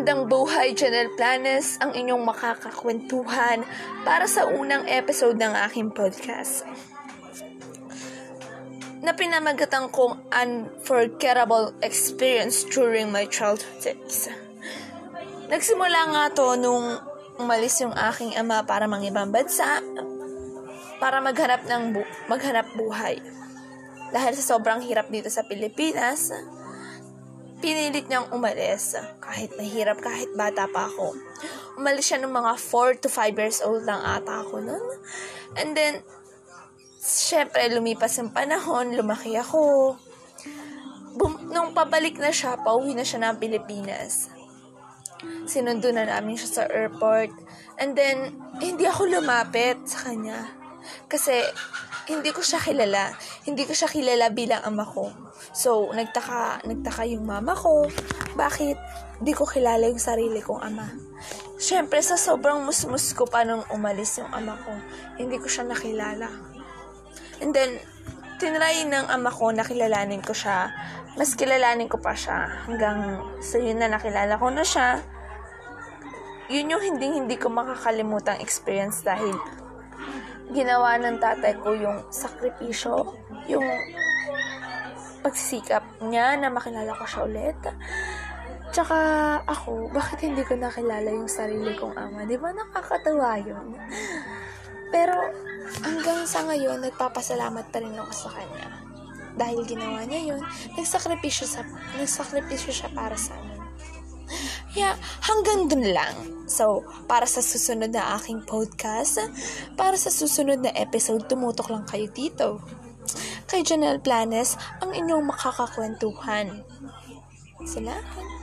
Magandang buhay, Janelle Planes, ang inyong makakakwentuhan para sa unang episode ng aking podcast. Na pinamagatan kong unforgettable experience during my childhood days. Nagsimula nga to nung umalis yung aking ama para mangibang bansa para maghanap ng bu- maghanap buhay. Dahil sa sobrang hirap dito sa Pilipinas, pinilit niyang umalis. Kahit mahirap, kahit bata pa ako. Umalis siya ng mga 4 to 5 years old lang ata ako nun. And then, syempre, lumipas yung panahon, lumaki ako. Bum- nung pabalik na siya, pauwi na siya ng Pilipinas. Sinundo na namin siya sa airport. And then, hindi ako lumapit sa kanya. Kasi, hindi ko siya kilala. Hindi ko siya kilala bilang ama ko. So, nagtaka, nagtaka yung mama ko. Bakit di ko kilala yung sarili kong ama? Siyempre, sa sobrang musmus ko pa nung umalis yung ama ko, hindi ko siya nakilala. And then, tinry ng ama ko na kilalanin ko siya. Mas kilalanin ko pa siya. Hanggang sa yun na nakilala ko na siya. Yun yung hindi hindi ko makakalimutang experience dahil ginawa ng tatay ko yung sakripisyo, yung pagsisikap niya na makilala ko siya ulit. Tsaka ako, bakit hindi ko nakilala yung sarili kong ama? Di ba nakakatawa yun? Pero hanggang sa ngayon, nagpapasalamat pa rin ako sa kanya. Dahil ginawa niya yun, nagsakripisyo, sa, nagsakripisyo siya para sa amin. Yeah, hanggang dun lang. So, para sa susunod na aking podcast, para sa susunod na episode, tumutok lang kayo dito. Kay Janelle Planes, ang inyong makakakwentuhan. Salamat.